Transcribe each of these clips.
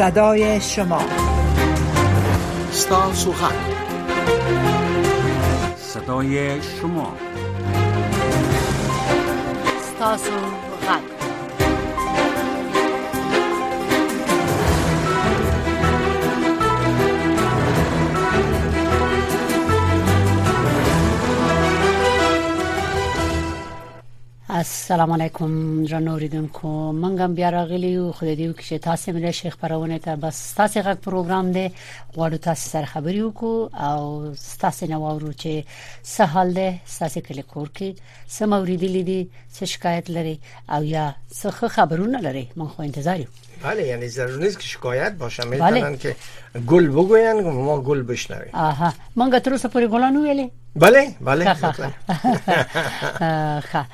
صدای شما ستاسو حق صدای شما ستاسو حق السلام علیکم درنو ریدونکو منګم بیا راغلی یو خو دې یو کې تاسو مې د شیخ پرونه ته بس تاسو غږ پروګرام دی غواړو تاسو سره خبرې وکړو او تاسو نه وورو چې سهال دی تاسو کلی کور کې سم اوریدلې دي څه شکایت لري او یا څه خبرونه لري من خو انتظار یو بله یعنی ضرور نیست که شکایت باشه میتونن بله. که گل بگوین ما گل بشنویم آها من گترو سپوری گلانو ویلی بله بله خا خا خا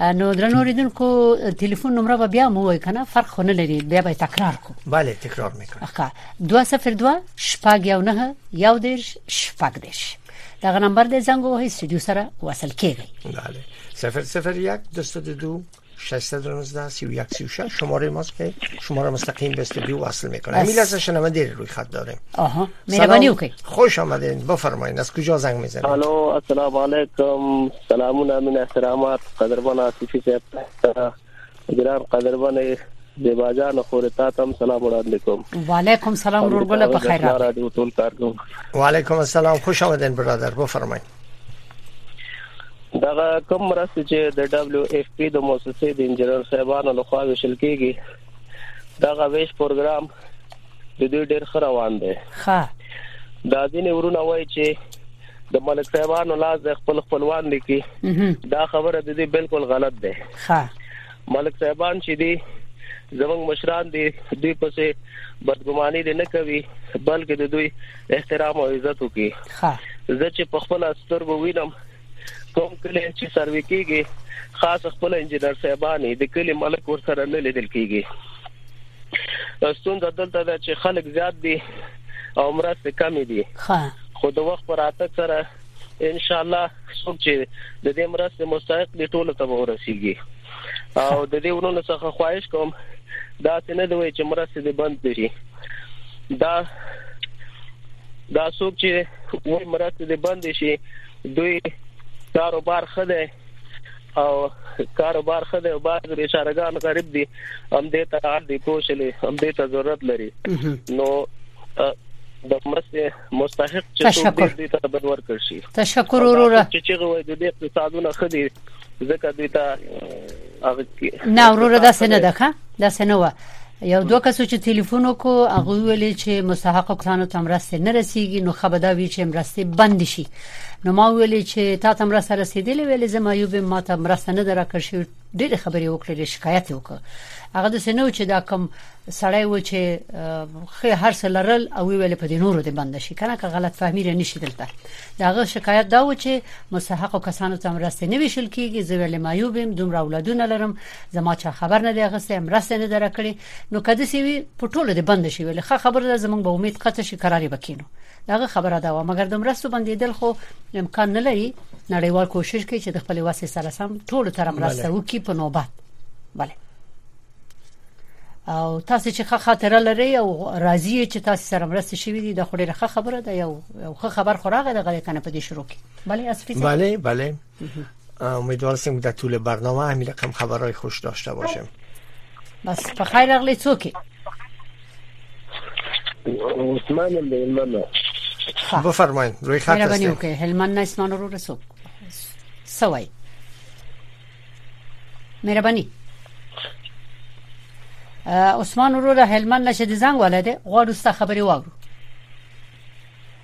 نو درنو ریدونکو ټلیفون نمبر به بیا مو وای کنه فرق خو نه لري بیا به تکرار کو bale تکرار میکنه 202 شپږ یو نه یو دیش شپږ دیش دا نمبر دې زنګ وهي استودیو سره وصل کیږي بله 001 202 619 3136 شماره ماست که شما را مستقیم به استودیو وصل میکنه امیل از شنونده دیر روی خط داریم آها مهربانی وکړئ خوش آمدین بفرمایید از کجا زنگ میزنید الو السلام علیکم سلامونه من احترامات قدرمن آصفی صاحب جناب قدرمن زیبا جان خور تا تم سلام وړاندې کوم وعلیکم سلام ورګل په خیر را دي ټول کار کوم وعلیکم السلام خوش آمدین برادر بفرمایئ دغه کوم مرسته چې د دبليو اف پی د موسسې د انجنیر صاحبانو لخوا ویشل کیږي دغه ویش پروګرام د دوی ډیر ښه روان دی ښه دا ځینې ورونه وایي چې د ملک صاحبانو لاس د خپل خپلوان دي کی دا خبره د دې بالکل غلط ده ها ملک صاحبان چې دي زمنګ مشران دي دوی پسې بدګماني دي نه کوي بلکې د دوی احترام او عزت وکي ها زه چې په خپل سترګو وینم کوم کلی چې سروې کیږي خاص خپل انجنیر صاحبانی د کلی ملک ورسره نه لیدل کیږي ستونزه دلته ده چې خلک زیات دي او مرستې کمې دي خو د وخت پر راتګ سره ان شاء الله څوک چې د دې مرستې مستحق دي ټول ته ورسیږي او د دې ورونو څخه خواهش کوم دا څنګه دوی چې مرسته دې بند شي دا دا څوک چې وای مرسته دې بند شي دوی کاروبار خده او کاروبار خده او بعض بیچارهګان غریب دي هم دې ته اړ دي پوښلې هم دې ته ضرورت لري نو د مرسته مستحق چې څوک ډیر دی ته بد ورکړ شي تشکر وروره چې چې غوې د دې اقتصادونه خدي ځکه دوی ته نه وروره دا څنګه ده ښه دا څنګه و یو دوه کسو چې ټلیفون وکړو هغه ویلي چې مستحق کسانو ته مرسته نه رسیږي نو خبردا وی چې مرسته بند شي نو ما ویلي چې تا ته مرسته رسیدلې ویلې زما یو به ما ته مرسته نه درکړ شي ډېر خبرې وکړې ډېر شکایت یې وکړ هغه د سينو چې دا کم سړی و چې خې هر څه لرل او ویل په دې نورو دې بند شي کنه که غلط فهمي رنه شي دلته داغه شکایت دا و چې مستحق کسانو ته مرسته نه ویشل کیږي زه ویل مایوبم دومره اولادونه لرم زما چا خبر نه دی غسه مرسته نه درکړي نو که داسې وي په ټولو دې بند شي ویل ښه خبره ده زمونږ به امید قطع شي قرارې بکینو داغه خبره دا و مګر د مرستو بندیدل خو امکان نه لري نړیوال کوشش کوي چې د خپل واسه سره سم ټولو تر مرسته وکړي په نوبت bale او تاسو چې ښه خاطر لري او راضي چې تاسو سره مرسته شوې دي د خوري ښه خبره ده یو ښه خبر خوراغه د غلې کنه په دې شروع کې bale اصلي bale bale امیدوار هستیم که در طول برنامه همین رقم خبرهای خوش داشته باشیم بس بخیر اغلی چوکی عثمان هم به خب. بفرمایید روی خط هستیم که هلمند نیست من رو رسو سوای مهربانی عثمان رو را هلمند نشه دي زنګ ولده غواړو ست خبري واورو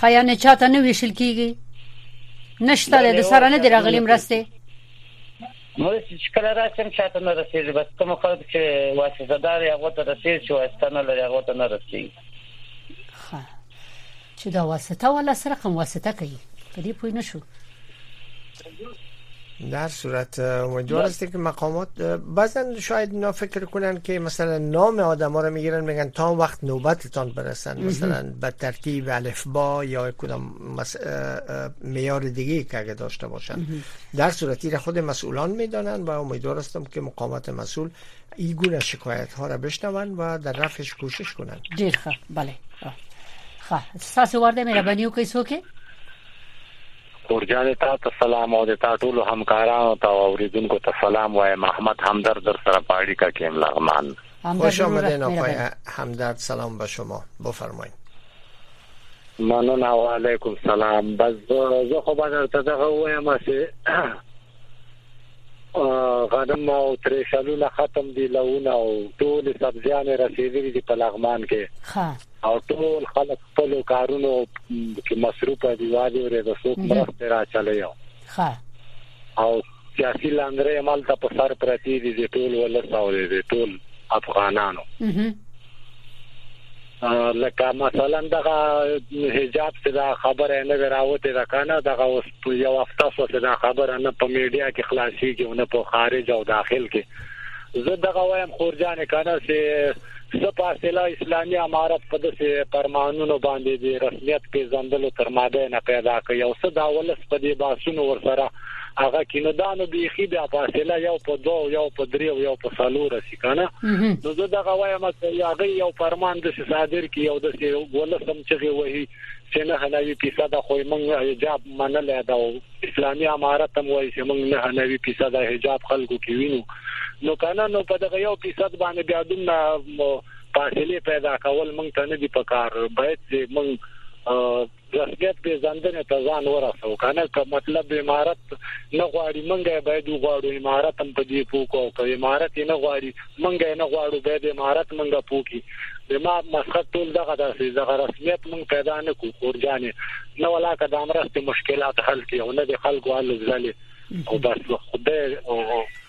خیانه چاته نه ویشل کیږي نشته د سره نه دی راغلی مرسته نو چې کله راشم چاته نه رسیږي بس کوم خلک چې واسطه دار یا غوته رسیږي چې واسطه نه لري غوته نه رسیږي ها چې دا واسطه ولا سره کوم واسطه کوي په دې پوه نه شو در صورت امیدوار هستیم که مقامات بعضا شاید اینا فکر کنن که مثلا نام آدم ها رو میگیرن میگن تا وقت نوبتتان برسن مثلا به ترتیب الفبا یا کدام مس... میار دیگه که اگه داشته باشن در صورتی را خود مسئولان میدانن و امیدوار هستم که مقامات مسئول این گونه شکایت ها را بشنون و در رفش کوشش کنن دیر خواه بله خواه ساسو ورده میرا بنیو که خور جانې تا ته سلام او د تا ټولو همکارانو ته او اوریدونکو ته سلام وایم احمد همدرد در سره په اړیکه کې یم لغمان خوش آمدین آقای همدرد سلام به شما بفرمایید مننه و علیکم سلام بس زه خو به درته دغه وایم چې غنم او ترې شلونه ختم دي لونه او ټول سبزیان رسیدلي دي په لغمان کې او ټول خلک خپل کارونو کې مصروف دي واده ورې د څوک مرسته را چلې یو او سیاسي لاندرې عمل ته په سر پرتی دي ټول ولس او دي ټول افغانانو لکه مثلا دغه حجاب څخه دا خبره نه راوته دا کنه دغه اوس یو هفته څخه دا خبره نه په میډیا کې خلاصي کې نه په خارج او داخل کې زه دغه وایم خورجان کنه چې سپاسله اسلامي امارت په دې پرمانونو باندې د رسمیت په ځندلو تر ماده نه پیدا کوي او څه دا ولس په دې باسونو ورسره هغه کینودانو بيخي د فاصله یو په دوه یو په دریو یو په څلور شي کنه نو زه دغه وایم چې هغه یو فرمان د صادر کې یو د ولسم چې وایي چې نه هنوي پیسه د خو موږ حجاب منل دا اسلامي امارت هم وایي چې موږ نه هنوي پیسه د حجاب خلکو کې وینو نو کنه نو په دغه یو پیسه باندې بیا دومره فاصله پیدا کول موږ ته نه دی پکار باید چې موږ رسمیت پیزندنې ته ځان ورسو کنه که مطلب امارت نه غواړي منګه باید وغواړو امارت هم په دې پوکو او که امارت نه غواړي منګه نه غواړو باید امارت منګه پوکي د ما مسخت ټول دغه داسې دغه رسمیت مونږ پیدا نه کو خورجانې نه ولاکه د امرست مشکلات حل کی او نه د خلکو حل ځلې او بس خدای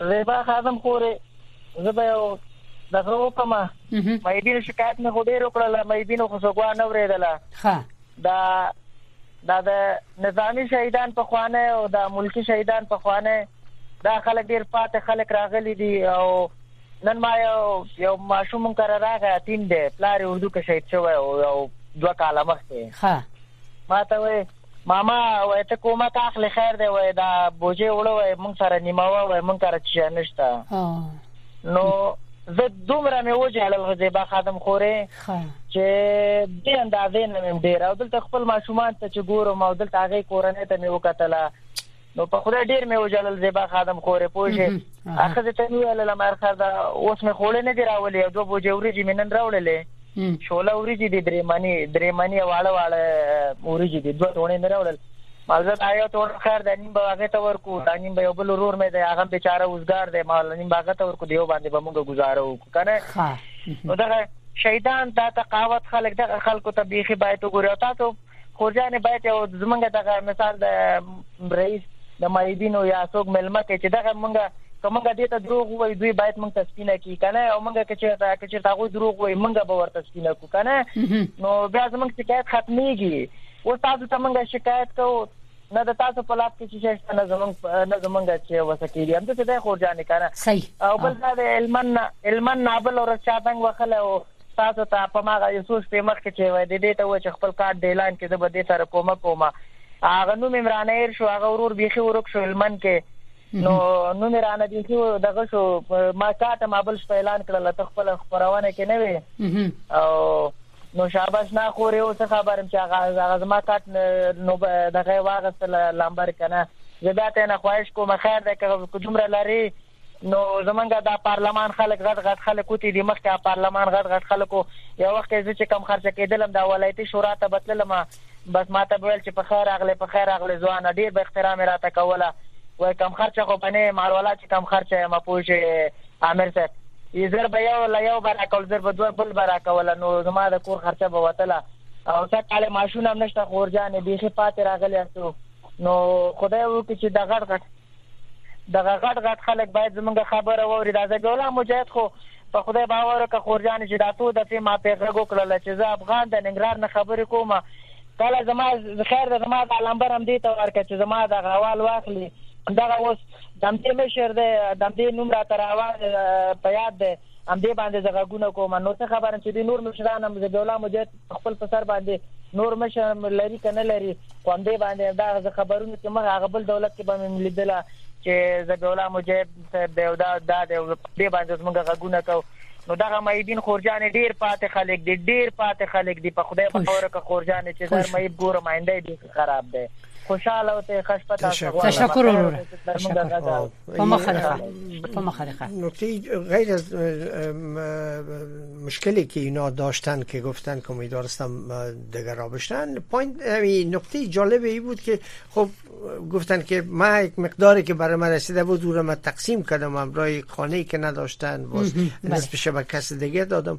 زیبا خادم خورې زه به یو دغه وکم مې بین شکایت مې خو ډیر وکړل مې بین خو سګوا نه ورېدله ها دا دا د نظامی شهیدان په خوانه او د ملکی شهیدان په خوانه دا خلک ډیر پاتې خلک راغلي دي او نن ما یو یو ماشوم کر راغی تین دی پلار اردو کې شهید شوی او دوه کاله مخکې ها ما ته وې ماما وای ته کومه کاخلې خیر دی وای دا بوجه وړو وای مونږ سره نیمه وای مونږ کار چې نشته نو زه دومره مې وجړل غزيبا خادم خورې چې دې اندازې نه مې ډیر او دلته خپل ماشومان ته چې ګورم او دلته هغه کورنۍ ته مې وکتله نو په خدای ډیر مې وجلل زیبا خادم خورې پوه شي اخزه ته مې ویل لمر خر دا اوس مې خوړې نه دی راولې او دوه بوجه ورځې مې نن راولې شوله ورځې دي درې منی درې منی واړه واړه ورځې دي دوه ټونه مې راولل مالزه دا یو تور خیر د نیم باغه ته ورکو د نیم یو بل ورور مې د هغه بیچاره اوسګار دی مال نیم باغه ته ورکو دیو باندې به موږ گزاره وکړو کنه نو دا شیطان دا تقاوت خلک د خلکو ته بیخي باید وګوري تاسو خورجانې باید یو زمونږ دغه مثال د رئیس د معیدینو یا څوک ملمه کې چې دغه مونږه کومګه دې ته دروغ وای دوی باید مونږ ته سپینه کی کنه او مونږه کې چې دا کې چې دا غو دروغ وای مونږه به ورته سپینه کو کنه نو بیا زمونږ شکایت ختميږي او تاسو ته مونږه شکایت کو نه د تاسو په لاس کې چې شته نه زمونږ نه زمونږ چې وسکیږي هم ته ته خور جانې کنه او بل دا علمن علمن نابل او رچا دنګ وخل او تاسو ته په ماغه یو څو شپې مخکې چې وای د دې ته وای چې خپل کارت د اعلان کې زه به دې سره کومک کوم هغه نوم عمران ایر شو هغه ورور بیخي ورک شو لمن کې نو نو مې رانه دي شو دغه شو ما کاته ما بل شپه اعلان کړل ته خپل خبرونه کې نه وي او نو شاباش نه خورې او څه خبرم چې هغه هغه ما کات نو دغه واغسته لامبر کنه زه دا ته نه خواهش کوم خیر ده که کومره لري نو زمونږ دا پارلمان خلک غټ غټ خلک وتی دی مخکې هغه پارلمان غټ غټ خلک وو یو وخت زه چې کم خرچه کیدلم دا ولایتی شورا ته به تللم بس ماته به ویل چې په خیر راغلې په خیر راغلې ځوانه ډیر به اخترام یې راته کوله وای کم خرچه خو به نه یم ارولا چې کم خرچه یم پوه شي عامر صاحب یې زر به یو له یو به راکول زر به دوه بل به راکوله نو زما د کور خرچه به وتله او څه کاله ماشونه هم نشته خورجانې بیخي پاتې راغلی نو خدای وکړي چې د غټ غټ دغه غټ غټ خلک باید زمونږ خبره واوری دا ذبیح الله مجاهد خو په خدای باور وکړه خورجانې چې دا څو دفعې ماپه غږ وکړله چې زه افغان د ننګرهار نه خبرې کوم کله زما خیر ده زما دا لمبر هم دې ته ورکړه چې زما دا غوال واخلي دغه اوس دمدې مشر دی دمدې نوم راته راوړ په یاد دی همدې باندې زه غږونه کوم نو څه خبرم چې د نور مشران هم زبی الله مجاهد خپل په سر باندې نور مشر لري کنه لري خو همدې باندې دا زه خبرونه چې مخ هغه بل دولت کې به مې لیدل چې زبی الله مجاهد صاحب دی او دا دا دی دې باندې زمونږ غږونه کو نو دغه مېبین خورجان ډیر پاتې خلک دي ډیر پاتې خلک دي په خدای باور که خورجان چې زر مېب ګورم آینده دي خراب دی خوشاله اوسې ښه شپه تاسو غواړم تشکر وروره تشکر په مخه ده په مخه ده نکته غیر از مشکلی که اینا داشتن که گفتن که امیدوارستم دیگر را بشتن پوینت نکته جالب ای بود که خب گفتن که ما یک مقداری که برای من رسیده بود او را من تقسیم کردم همراه خانه که نداشتن باز بله. نصفش به کس دیگه دادم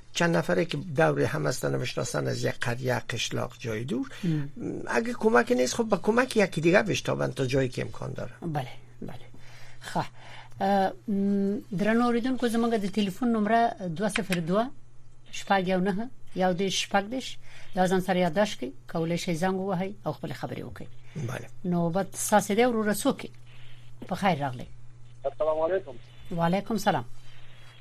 چند نفره که دوره هم هستن و میشناسن از یک قریه قشلاق جای دور اگه کمک نیست خب با کمک یکی دیگه بشتابن تا جایی که امکان داره بله بله خواه درنو اوریدونکو زمونږ د تلیفون نمره 202 شپږ یو نه یو د شپږ دیش دا ځان سره یادداشت کړئ کولای شئ زنګ ووهئ او خپل خبرې وکړئ بله نوبت ساسې دی ورور سوکي په خیر راغلی السلام علیکم وعلیکم سلام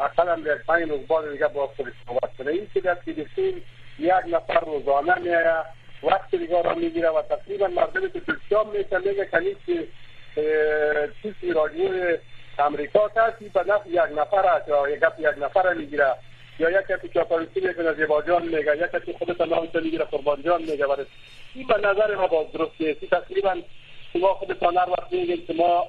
اقل هم در پنج روز بعد دیگه باز خود استراحت کنه این چه دست گرفتین یک نفر روزانه میایه وقت دیگه را میگیره و تقریبا مردمی که دلشام میشه میگه که نیست چیزی رادیو امریکا کسی به نفع یک نفر است یا یک یک نفر میگیره یا یک کسی چاپلوسی میکنه زیبا جان میگه یک کسی خودت نام تو میگیره قربان جان میگه ولی این به نظر ما باز درست نیست تقریبا شما خودتان هر وقت میگید که ما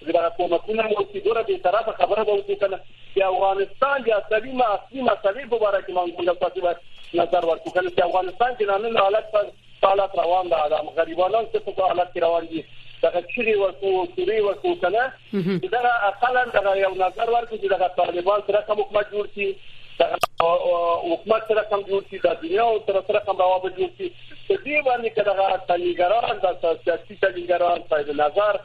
که دغه کومکونه نه وسی ګوره بی طرفه خبره به وسی کنه چی افغانستان دی اصلی ما اصلی مسلی په باره کی ما څنګه تاسی به نظر ورکو کنه چی افغانستان کی ننن حالت په حالت روان ده دا غریبانان څه په حالت کی روان دی دغه چیری ورکو سوری ورکو کنه چی دغه اقلا دغه یو نظر ورکو چی دغه طالبان سره کوم حکومت جوړ کی دغه حکومت سره کوم جوړ کی د دنیا سره سره کوم روابط جوړ کی په دې باندې کله هغه تلیګران د سیاسي تلیګران په نظر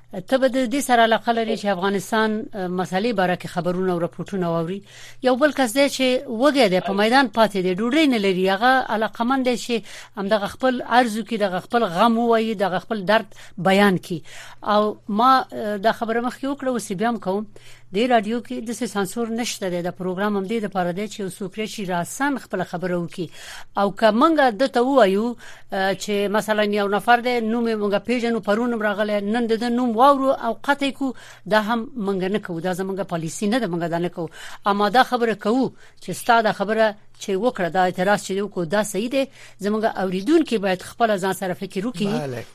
ته به د دې سره علاقه لري چې افغانستان مسلې باره کې خبرونه او راپورټونه واوري یو بل کس دی چې وګړي د په میدان پاتې دی ډوډۍ نه لري هغه علاقه مند دی چې همدغه خپل ارزو کې دغه خپل غم وایي دغه خپل درد بیان کی او ما دا خبره مخ کې وکړه اوس بیا هم کوم د رادیو کې د سانسور نشته د پروګرام هم دې لپاره دی چې اوسوکري شي راسن خپل خبره وکي او که مونږ د ته وایو چې مثلا یو نفر دی نوم یې مونږ پیژنو پرونم راغلی نن د نوم واورو او قطع کو دا هم مونږ نه کوو دا زمونږ پالیسی نه ده مونږ دا نه کوو اما دا خبره کوو چې ستاده خبره چې وکړه دا اعتراض چې وکړو دا صحیح دی زمونږ اوریدونکو باید خپل ځان سره فکر وکړي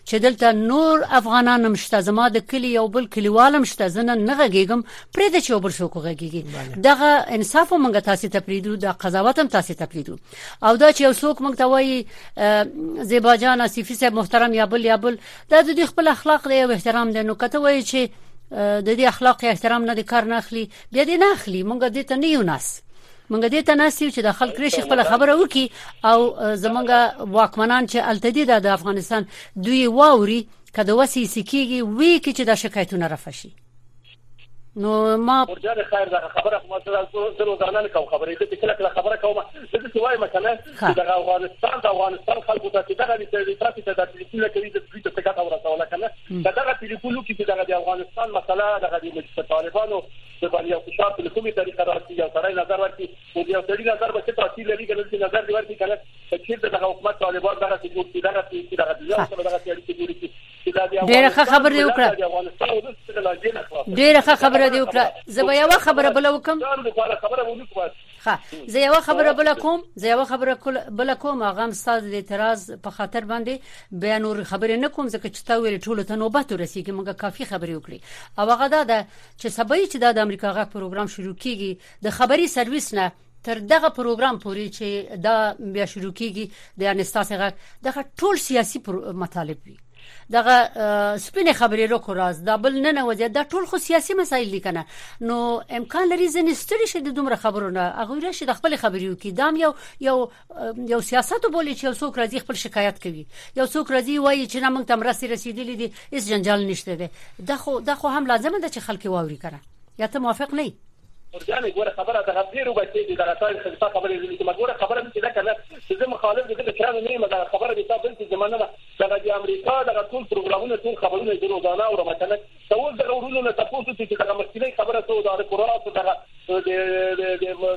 چې دلته نور افغانان هم شته زما د کلی یو بل کلیوالم شته زنه نه غږیږم پرې د چوبل شو کوغږیږي دغه انصاف مونږ تاسو ته پریدو د قضاوت هم تاسو ته پریدو او دا چې یو څوک مونږ ته وایي زیبا جان اسیفی صاحب محترم یا بل یا بل دا د خپل اخلاق دی او احترام دی نو کته وایي چې د دې اخلاق احترام نه د کار نه اخلي بیا دې نه اخلي مونږ دې ته نه یو ناس مونږ دې ته ناسیو چې د خلک ریش خپل خبره وکي او زمونږ واکمنان چې التدی د افغانستان دوی واوري کده وسی سکیږي وی کی چې د شکایتونه رفشي نو ما ورجان خیر دا خبره خو ما سره زه روزانه نه کوم خبرې دې کله کله خبره کوم زه دې وایم کنه چې د افغانستان د افغانستان خلکو ته چې دغه دې تاسو ته د ټلیفون کوي د دوی ته څه ګټه ورسوله کنه دا دغه ټلیفون کې چې دغه د افغانستان مسله دغه د طالبانو د باندې او فشار په کومه طریقه راځي یو سړی نظر ورکړي او یو سړی نظر به څه تاثیر لري کنه چې نظر دی ورکړي کنه چې د حکومت طالبان دغه چې جوړ کړي دغه چې دغه د یو سره دغه چې اړیکې جوړې کړي ډیره ښه خبر دی وکړه ډیره ښه خبره دی وکړه زه به یو خبره بل وکم ښه زه یو خبره بل کوم زه یو خبره بل کوم هغه استاد د اعتراض په خاطر باندې بیا نور خبرې نه کوم ځکه چې تا ویل ټول ته نوبت ورسیږي موږ کافي خبرې وکړي او هغه دا ده چې سبا چې د امریکا غا پروګرام شروع کیږي د خبري سرویس نه تر دغه پروګرام پورې چې دا بیا شروع کیږي د انستاسي غږ دغه ټول سیاسي مطالب وي دغه سپینه خبرې رو کو راز دا بل نه نه وځي دا ټول خو سیاسي مسایل دي کنه نو امکان لري ځنې ستړي شي د دومره خبرو نه هغه راشي د خپل خبرې وکي دا یو یو یو سیاست بولی چې یو څوک راځي خپل شکایت کوي یو څوک راځي وایي چې نه موږ تم رسي رسیدلې دي هیڅ جنجال نشته ده دا خو دا خو هم لازمه ده چې خلک واوري کنه یا ته موافق نه مور جانې ګوره خبره دغه ډېرو بچې دي دغه تا تا خبرې دي چې ګوره خبره دې ده کنه چې زه مخالف دې دغه شیانو نه یم دغه خبره دې تا بل څه زما نه ده دغه د امریکا دغه ټول پروګرامونه ټول خبرونه دې روزانه اورم کنه ته اوس دغه ورونو نه تاسو ته چې دغه مخکینی خبره ته دا کورات دغه د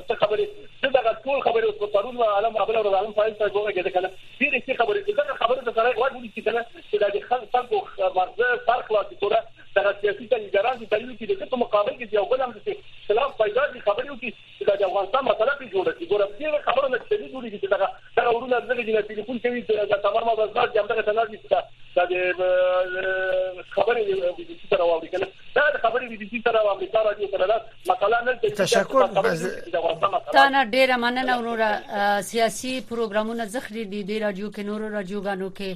څه خبرې چې دغه ټول خبرې اوس په پرون عالم ابل او عالم فایل ته جوړه کېده کنه ډېرې څه خبرې دغه خبره ته سره غوړ ودی چې کنه چې د خلکو مغزه فرق لا چې دغه سیاسي جنګیالان دي دایو چې د ده په مقابل کې یو بل هم داسې خلاف پیدا دي خبرې وکړي چې دا د افغانستان مسله پرې جوړه شي ګوره دې خبره نه دې جوړیږي چې دغه دغه ورونه دغه جنا ټلیفون کوي چې دا تمام ورځ دي همدغه تنار دي چې دا د خبرې بي بي سي سره واوري کنه دا خبرې بي بي سي سره امریکا راځي سره تشکر تانه ډیره مننه وروره سیاسي پروګرامونه زخري دي د رادیو کې نورو رادیوګانو کې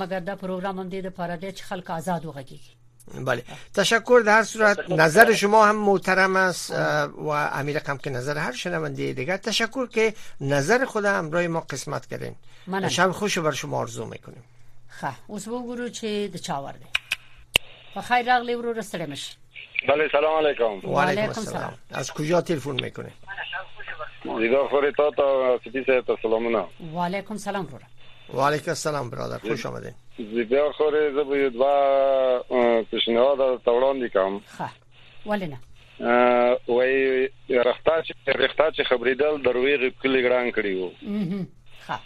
مګر دا پروګرام هم دې د پاره دی چې خلک آزاد وغږیږي بله تشکر در صورت نظر شما هم محترم است و امیر هم که نظر هر شنونده دیگر تشکر که نظر خود همراه ما قسمت کردین شب خوش بر شما آرزو میکنیم خب اوس وګورو چې د چاور دی په خیر راغلی ورور سره مشه بله سلام علیکم و علیکم السلام از کجا تلفن میکنی؟ دیدار خوری تا تا سپی سه تا سلامونه و علیکم سلام برادر و علیکم السلام برادر خوش آمدین دیدار خوری زب یو دوا پیشنهاد تا وړاندې کوم ښه ولې نه وای رختا چې رختا چې خبرېدل درویغ کلی ګران کړی وو ښه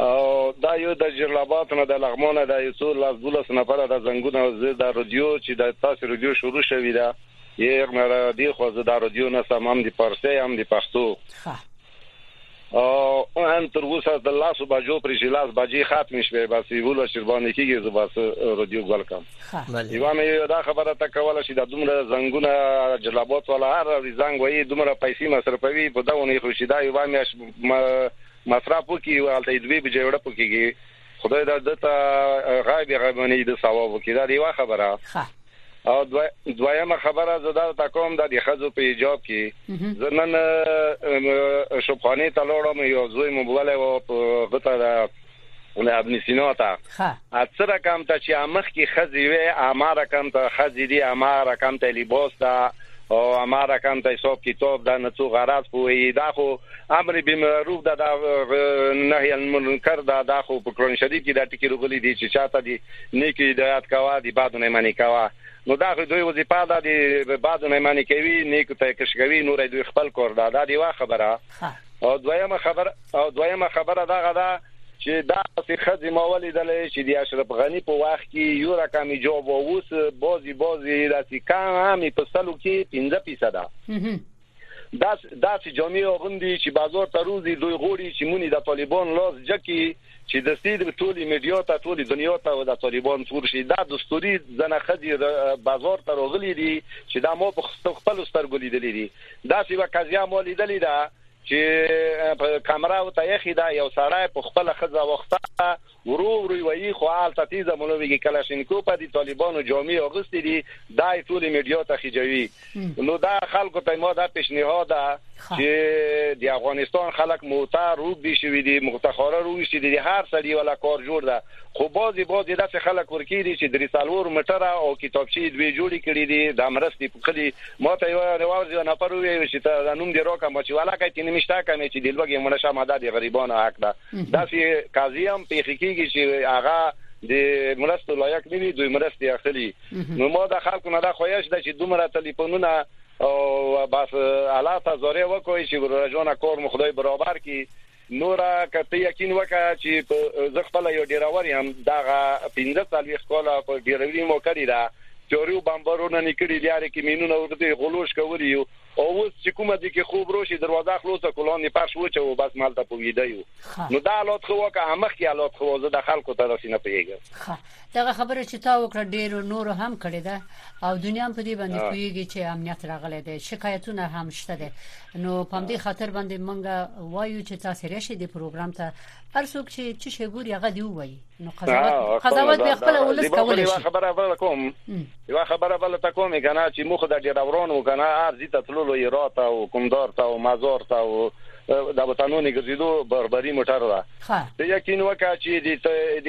او دا یو د جرلابات نه د لغمانه د یو څو لاس دولس نفره د زنګونه زه د رادیو چې د تاسو رادیو شروع شوی ده یې مره دی خو زه د رادیو نه سم هم د پارسي هم د پښتو ښه او ان تر اوسه د لاسو بجو پر چې لاس بجې ختم شوه بس یو له شربانه کېږي زه بس رادیو ګل کوم یو مې یو دا خبره تا کوله چې د دومره زنګونه جلابات ولا هر زنګ وایي دومره پیسې مصرفوي په دا ونې خو چې دا یو مې مصرف وکړي او هلته یې دوې بجې وړه په کېږي، خدای دا ده ته غایب یا غیبانه یې ده ثواب وکړي، دا ده یوه خبره. ښه. او دویمه خبره زه دا ته کوم دا د خزو په ایجاب کې زه نن شوبخانه ته لاړم یو زوی مو بولی و په غته اون ابن سینا ته څه رقم ته چې امخ کې خزي وي اما رقم ته خزي دي اما رقم ته لباس ده او اما رقم ته حساب کتاب ده نه څو غرض پوي دا خو امر به معروف ده دا نهي عن منکر ده دا خو په قران شریف کې دا ټکی رغلي دي چې چاته دي نیکی هدایت کوا دي بعد نه منی کوا نو دا خو دوی وظیفه ده د بعد نه منی کوي نیکو ته کش کوي نور دوی خپل کور ده دا دی وا خبره او دویمه خبره او دویمه خبره دغه ده چی داسی ښځی ما ولیدلی چی دی اشرف غنی په وخت کی یو رقم حجاب وه اوس بازی بازی داسی کم همی په سلو کی پنځه فیصده داس داسی جامعه اغوندی چی بازار ته روزی دوی غوړی چی مونی د طالبان لاس جکی چی دستی ټولی میډیا ته ټولی دنیا ته د طالبان سور شی دا دستوری زنه خزی بازار ته راغلی دی چی دا ما په خپل سترګو لیدلی دی داسی وکزیا ما لیدلی ده چی په کمره او ته یخی ده یو سړی په خپل خزه وخته ورو ورو وایی خو هلته تیزه مولوی کی کلاشینکوپه دی طالبانو جامی اغستی دی دا یې ټولی میډیا ته خیجوی نو دا خلکو ته ما دا پیشنهاد ده چی دی افغانستان خلک موته روږدی شوی دی موته خاره روږدی شوی دی هر سړی ولا کار جوړ ده خو بعضي بعضي داسې خلک ورکې دي چې درې څلور مټره او کتابچې دوې جوړې کړې دي د مرستې په کلي ماته یو ورځ یو نفر وویل چې ته دا نوم دې راکړه ما چې ولاکه تینې مشته کمې چې د لوږې مړه شمه دا د غریبانو حق ده داسې قضیه هم پېښې کېږي چې هغه د مرستو لایق نه وي دوی مرستې اخلي نو ما د خلکو نه دا خواهش ده چې دومره ټلیفونونه او بس الله ته زوره وکوي چې ورجونه کور مو خدای برابر کړي نوره که ته یقین وکه چی په زه خپله یو ډیرور یم دغه پنځه څلویښت کاله په ډیروری مو کړی ده چاریو بمبارونه نی کړی لیاری کی مینونه ورپسی غلوش کولی یو او اوس چی کومه ځی کی خوب روشی دروازه خلوسه کو لاندی پرش وچوو بس مه هلته په ویده یو نو دا حالات خو وه که مخکی حالات خو وه زه دا خلکو ته داسی نه پوهیږم. دغه خبره چې تا وکړه ډیرو نورو هم کړې ده او دنیا هم په دې باندې پوهیږي چې امنیت راغلی دی شکایتونه هم شته دي نو په دې خاطر باندې مونږه وایو چې تاسو راشي د پروګرام ته هر څوک چې چې شي ګوري هغه دی وایي نو قضاوت قضاوت به خپل ولس کولای شي خبره بل کوم یو خبره بل ته کوم کنه چې مخ د ډیرورون وکنه ارزي ته تللو یې راته او کومدار ته او مزار ته او دا به تانو نه ګرځیدو بربری موټر ده ته یقین وکړه چې د د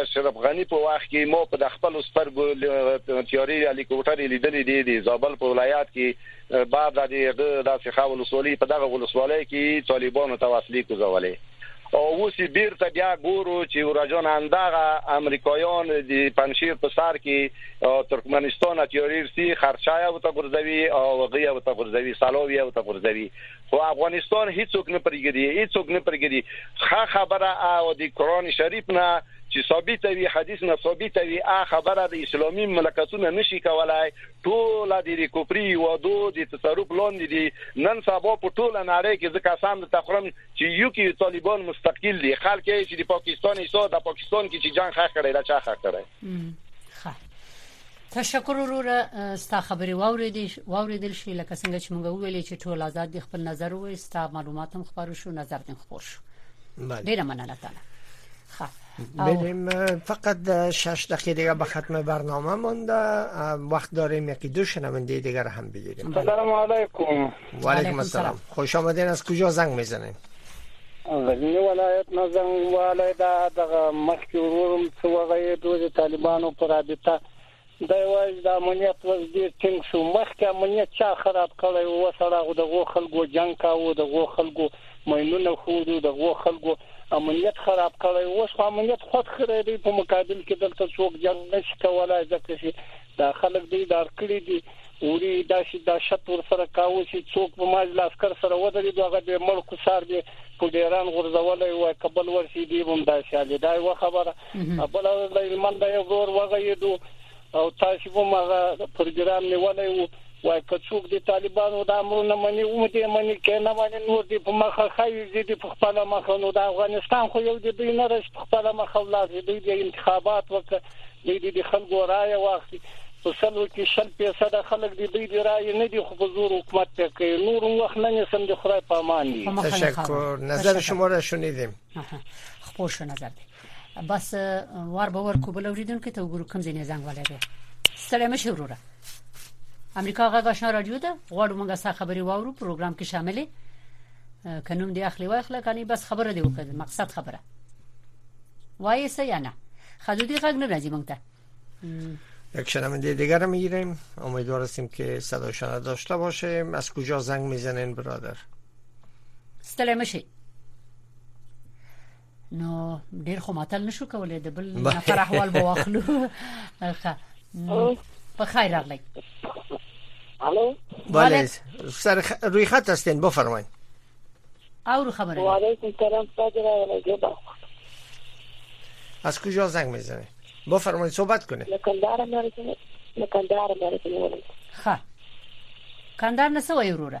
اشرف غنی په وخت کې مو په خپل سترګو تیاری هلیکوپټر لیدلې دي د زابل په ولایت کې بعد د دغه داسې خاول وسولې په دغه ولسوالۍ کې طالبانو ته وسلې کوزولې او اوس بیرته بیا ګورو چې ورجان اندغه امریکایان د پنشیر په سر کې ترکمنستان تیوریرسي خرچای او ته ګرځوي او غي او ته ګرځوي سلاوي او ته ګرځوي خو افغانستان هیڅوک نه پرګدي هیڅوک نه پرګدي ښه خبره او د قران شریف نه چې ثابت وي حدیث نه ثابت وي ا خبره د اسلامي مملکتونو نشي کولای ټول د کوپری وادو د تصرف لاندې دي نن سبا په ټوله نړۍ کې ځکه سم د تخرم چې یو کې طالبان مستقیل دي خلک چې د پاکستان ایسو د پاکستان کې چې جنگ خخ کړي دا چا خخ کړي تشکر وروره ستا خبرې واوریدل شي لکه څنګه چې موږ ویلې چې ټول آزاد دي خپل نظر وایي ستا معلومات هم خبرو شو نظر دې خبر شو ډیره مننه تعالی بریم فقط شش دقیقه دیگه به ختم برنامه مونده وقت داریم یکی دو شنونده دیگر هم بگیریم سلام علیکم و علیکم السلام خوش آمدین از کجا زنگ میزنین غزنی ولایت نه زنګ والی دا دغه مخکې وروم څه وغیدو د طالبانو پر رابطه دا وایي د امنیت وز ډیر ټینګ شو مخکې امنیت چا خراب کړی و سره غو دغه خلکو جنگ کاوه دغه خلکو مینونه خورو دغه خلکو امنیت خراب کړی و خو امنیت خود کړی دی په مقابل کې دلته څوک جنگ نشي کولای ځکه چې دا خلک دی ډار کړی دی وری داسې دهشت ورسره کاوه چې څوک په ماج لاسکر سره ودرېدو هغه به مړ کوسار به په ډیران غورځولای وای کبل ورشي دی هم داسې حالې دا یو خبره بل د هلمند یو ور وغیدو او تاسو هم هغه پروګرام نیولای وو وای که څوک د طالبانو د امرونه مني او دې مني که نه مني نور دې په مخه ښایي زه دې په خپله مخه نو د افغانستان خو یو دې دوی نه راشي په خپله مخه ولاړ شي دوی دې انتخابات وکړه دوی دې د خلکو رایه واخلي په سلو کې شل فیصده خلک دي دوی دي رائے نه دي خو په زور حکومت ته کوي نور وخت نه نسم د خدای په امان دي تشکر نظر شما را شنیدیم خپل شو نظر دی بس وار به ورکو بل اوریدونکو ته وګورو کوم ځای زنګ ولا دی ستړی مشه وروره امریکا غږ آشنا رادیو ده غواړو موږ سره خبري واورو پروګرام کې شاملې کنوم دی اخلي واخله کني بس خبره دی وکړه مقصد خبره وایې څه یا نه خدودی غږ نه راځي موږ ته یک شنونده دیگر رو میگیریم امیدوار هستیم که صداشان داشته باشه از کجا زنگ میزنین برادر ستلمشی نو ډیر خو ماتل نشو کولای د بل نفر احوال به واخلو ښه په خیر راغلی الو بله سر روی خط هستین بفرمایید او رو خبره و علیکم سلام تاجر از کجا زنگ میزنید بفرمایید صحبت کنید لکندار مرزنه لکندار مرزنه خب کندار نه سوی وروره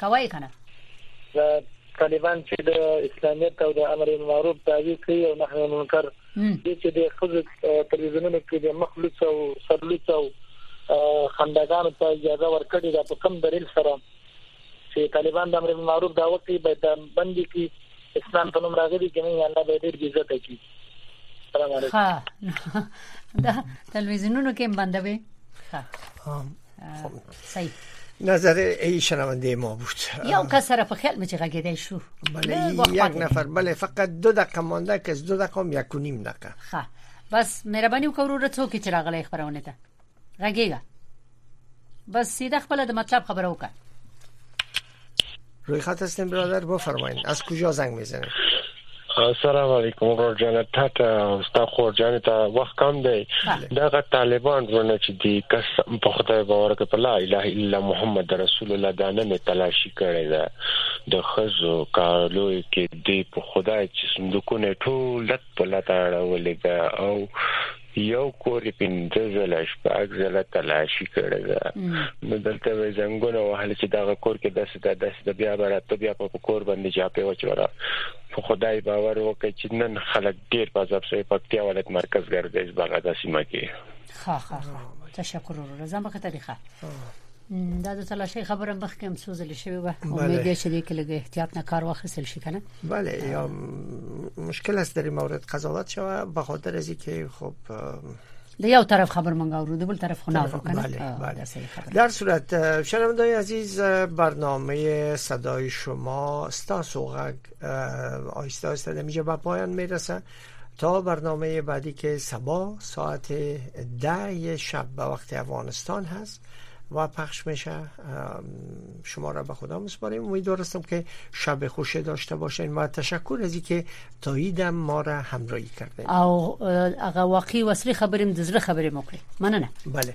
کوی کنه. دا طالبان چی د اسلامیت او د امر بالمعروف دعوی کوي او نهی المنکر دي چی د خزو تلویزیونونو کې د مخ لوڅ او سر لوڅ او خندګانو ته اجازه ورکړي دا په کوم دلیل سره چې طالبان د امر بالمعروف دعوه کوي باید بندي کی اسلام په نوم راغلي کې نه الله به ډیر عزت کوي السلام علیکم ها دا تلویزیونونو کې بندوي ها خب صحیح نظر ای شنونده ما بود یا اون کس طرف خیال میچه غگیده شو بله یک نفر بله فقط دو دقیقه مانده که از دو دقیقه هم یک و نیم دقیقه خواه بس مهرباني وکړه وروره څوک چې راغلی خبرونه ته غږیږه بس سیده خپل د مطلب خبره وکړه روی خط هستیم برادر بفرمایین از کجا زنگ میزنید سلام علیکم ورور جان تک ستا خور جان ته وخت کم دی بله. دغه طالبان ورونه چې دی قسم په خدای باور کې په لا اله الا محمد رسول الله دا نه می تلاشي کړی دا د خزو کالو کې دی په خدای چې صندوقونه ټول لټ په لټ اړولې دا او یو کور یې پنځه ځله شپږ ځله تلاشي کړې ده نو دلته وې زنګونه وهل چې دغه کور کې داسې د داسې د بیا براته بیا په کور باندې جاپې وچورا په خدای باور وکړي چې نن خلک ډیر په ځب سره پکتیا ولایت مرکز ګرځي بغدا سیمه کې ها ها ها تشکر ورور زما خطر ښه دا د تلاشي خبره مخکې هم سوزل شوی و امید دی چې دې کې لږ احتیاط نه کار واخیستل شي کنه بله یا مشکل است در مورد قضاوت شوه به خاطر از اینکه خب د یو طرف خبر مونږ اورو د بل طرف خو نه اورو کنه بله بله در صورت شنوندای عزیز برنامه صدای شما ستاسو غږ آیسته آیسته نمیجه به پایان میرسه تا برنامه بعدی که سبا ساعت ده شب به وقت افغانستان هست و پخش میشه شما را به خدا میسپاریم امیدوار که شب خوشی داشته باشین و تشکر از که تاییدم ما را همراهی کرده. او واقعی واقعی وصلی خبرې د زړه اوکی من نه. بله